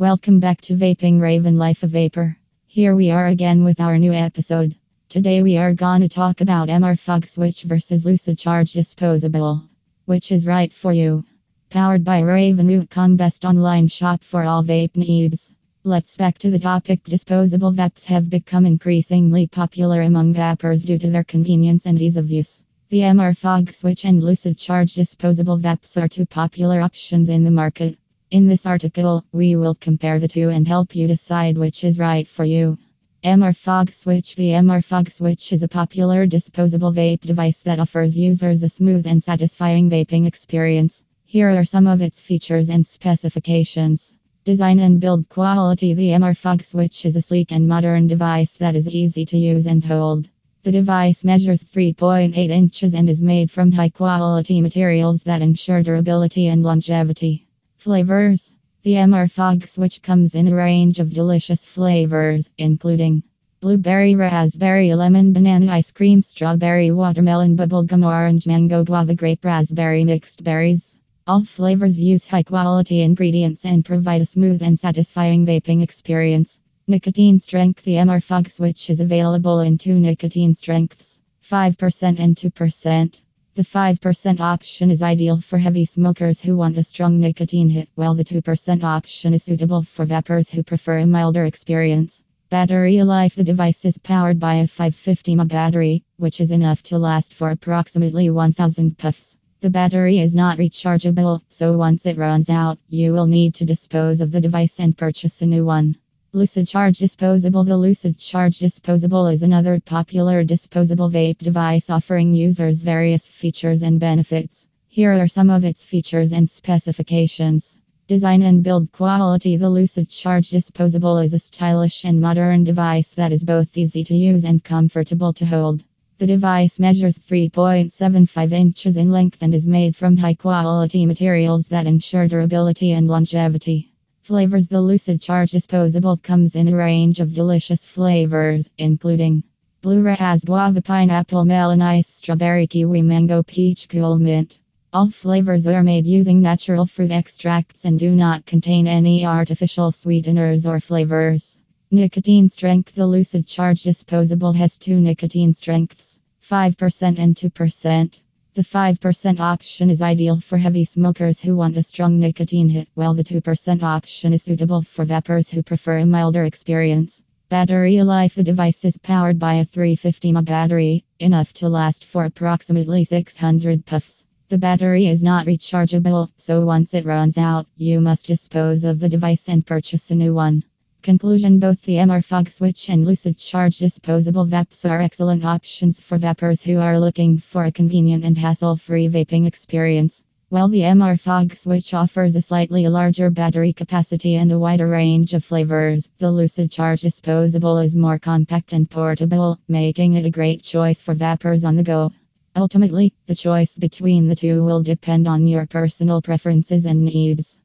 Welcome back to Vaping Raven Life of Vapor. Here we are again with our new episode. Today we are gonna talk about MR Fog Switch versus Lucid Charge Disposable. Which is right for you? Powered by Raven.com best online shop for all vape needs. Let's back to the topic. Disposable vapes have become increasingly popular among vapers due to their convenience and ease of use. The MR Fog Switch and Lucid Charge disposable vapes are two popular options in the market. In this article, we will compare the two and help you decide which is right for you. MR Fog Switch The MR Fog Switch is a popular disposable vape device that offers users a smooth and satisfying vaping experience. Here are some of its features and specifications. Design and build quality The MR Fog Switch is a sleek and modern device that is easy to use and hold. The device measures 3.8 inches and is made from high quality materials that ensure durability and longevity. Flavors The MR Fog Switch comes in a range of delicious flavors, including blueberry, raspberry, lemon, banana ice cream, strawberry, watermelon, bubblegum, orange, mango, guava, grape, raspberry, mixed berries. All flavors use high quality ingredients and provide a smooth and satisfying vaping experience. Nicotine strength The MR Fog Switch is available in two nicotine strengths 5% and 2%. The 5% option is ideal for heavy smokers who want a strong nicotine hit, while the 2% option is suitable for vapers who prefer a milder experience. Battery life The device is powered by a 550 mAh battery, which is enough to last for approximately 1000 puffs. The battery is not rechargeable, so once it runs out, you will need to dispose of the device and purchase a new one. Lucid Charge Disposable The Lucid Charge Disposable is another popular disposable vape device offering users various features and benefits. Here are some of its features and specifications. Design and build quality The Lucid Charge Disposable is a stylish and modern device that is both easy to use and comfortable to hold. The device measures 3.75 inches in length and is made from high quality materials that ensure durability and longevity. Flavors The Lucid Charge disposable comes in a range of delicious flavors, including blue ras, guava, pineapple, melon ice, strawberry, kiwi, mango, peach, cool mint. All flavors are made using natural fruit extracts and do not contain any artificial sweeteners or flavors. Nicotine strength The Lucid Charge disposable has two nicotine strengths 5% and 2%. The 5% option is ideal for heavy smokers who want a strong nicotine hit, while the 2% option is suitable for vapers who prefer a milder experience. Battery life The device is powered by a 350 mAh battery, enough to last for approximately 600 puffs. The battery is not rechargeable, so once it runs out, you must dispose of the device and purchase a new one. Conclusion Both the MR Fog Switch and Lucid Charge disposable vapes are excellent options for vapers who are looking for a convenient and hassle free vaping experience. While the MR Fog Switch offers a slightly larger battery capacity and a wider range of flavors, the Lucid Charge disposable is more compact and portable, making it a great choice for vapers on the go. Ultimately, the choice between the two will depend on your personal preferences and needs.